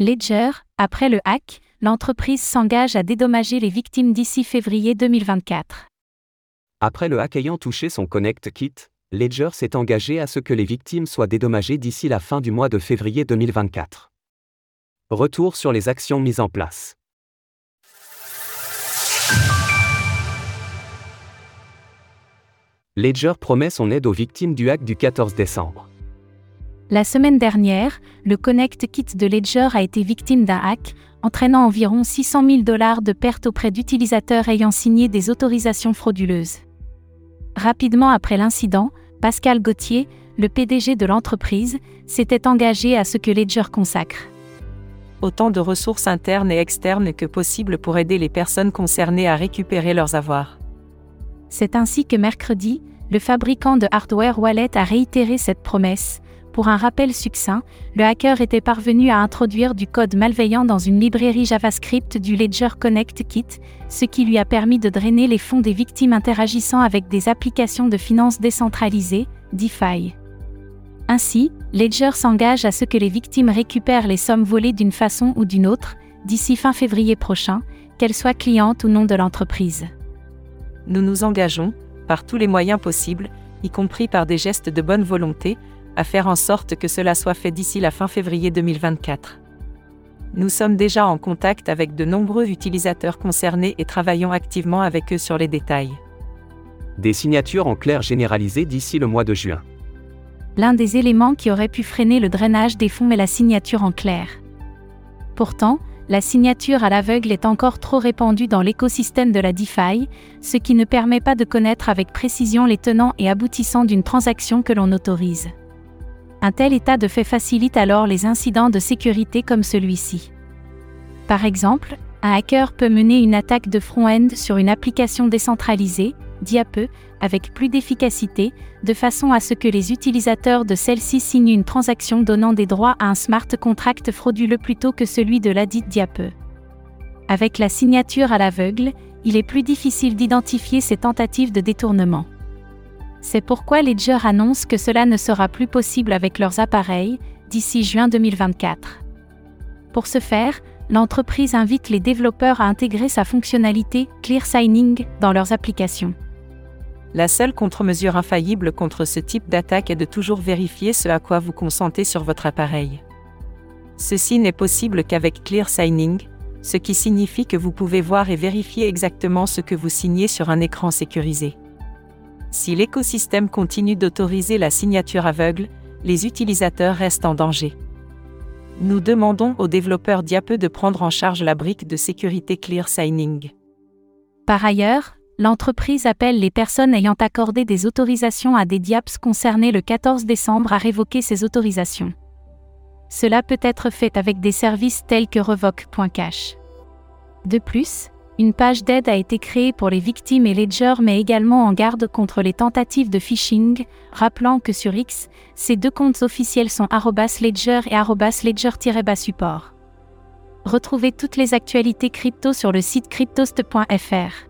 Ledger, après le hack, l'entreprise s'engage à dédommager les victimes d'ici février 2024. Après le hack ayant touché son Connect Kit, Ledger s'est engagé à ce que les victimes soient dédommagées d'ici la fin du mois de février 2024. Retour sur les actions mises en place. Ledger promet son aide aux victimes du hack du 14 décembre. La semaine dernière, le Connect Kit de Ledger a été victime d'un hack, entraînant environ 600 000 dollars de pertes auprès d'utilisateurs ayant signé des autorisations frauduleuses. Rapidement après l'incident, Pascal Gauthier, le PDG de l'entreprise, s'était engagé à ce que Ledger consacre autant de ressources internes et externes que possible pour aider les personnes concernées à récupérer leurs avoirs. C'est ainsi que mercredi, le fabricant de hardware Wallet a réitéré cette promesse, pour un rappel succinct, le hacker était parvenu à introduire du code malveillant dans une librairie JavaScript du Ledger Connect Kit, ce qui lui a permis de drainer les fonds des victimes interagissant avec des applications de finances décentralisées, DeFi. Ainsi, Ledger s'engage à ce que les victimes récupèrent les sommes volées d'une façon ou d'une autre, d'ici fin février prochain, qu'elles soient clientes ou non de l'entreprise. Nous nous engageons, par tous les moyens possibles, y compris par des gestes de bonne volonté, à faire en sorte que cela soit fait d'ici la fin février 2024. Nous sommes déjà en contact avec de nombreux utilisateurs concernés et travaillons activement avec eux sur les détails. Des signatures en clair généralisées d'ici le mois de juin. L'un des éléments qui aurait pu freiner le drainage des fonds est la signature en clair. Pourtant, la signature à l'aveugle est encore trop répandue dans l'écosystème de la DeFi, ce qui ne permet pas de connaître avec précision les tenants et aboutissants d'une transaction que l'on autorise. Un tel état de fait facilite alors les incidents de sécurité comme celui-ci. Par exemple, un hacker peut mener une attaque de front-end sur une application décentralisée, Diape, avec plus d'efficacité, de façon à ce que les utilisateurs de celle-ci signent une transaction donnant des droits à un smart contract frauduleux plutôt que celui de ladite Diape. Avec la signature à l'aveugle, il est plus difficile d'identifier ces tentatives de détournement. C'est pourquoi Ledger annonce que cela ne sera plus possible avec leurs appareils, d'ici juin 2024. Pour ce faire, l'entreprise invite les développeurs à intégrer sa fonctionnalité Clear Signing dans leurs applications. La seule contre-mesure infaillible contre ce type d'attaque est de toujours vérifier ce à quoi vous consentez sur votre appareil. Ceci n'est possible qu'avec Clear Signing, ce qui signifie que vous pouvez voir et vérifier exactement ce que vous signez sur un écran sécurisé. Si l'écosystème continue d'autoriser la signature aveugle, les utilisateurs restent en danger. Nous demandons aux développeurs Diape de prendre en charge la brique de sécurité Clear Signing. Par ailleurs, l'entreprise appelle les personnes ayant accordé des autorisations à des DIAPS concernés le 14 décembre à révoquer ces autorisations. Cela peut être fait avec des services tels que revoque.cash. De plus, une page d'aide a été créée pour les victimes et Ledger met également en garde contre les tentatives de phishing, rappelant que sur X, ces deux comptes officiels sont @ledger et ledger-support. Retrouvez toutes les actualités crypto sur le site cryptost.fr.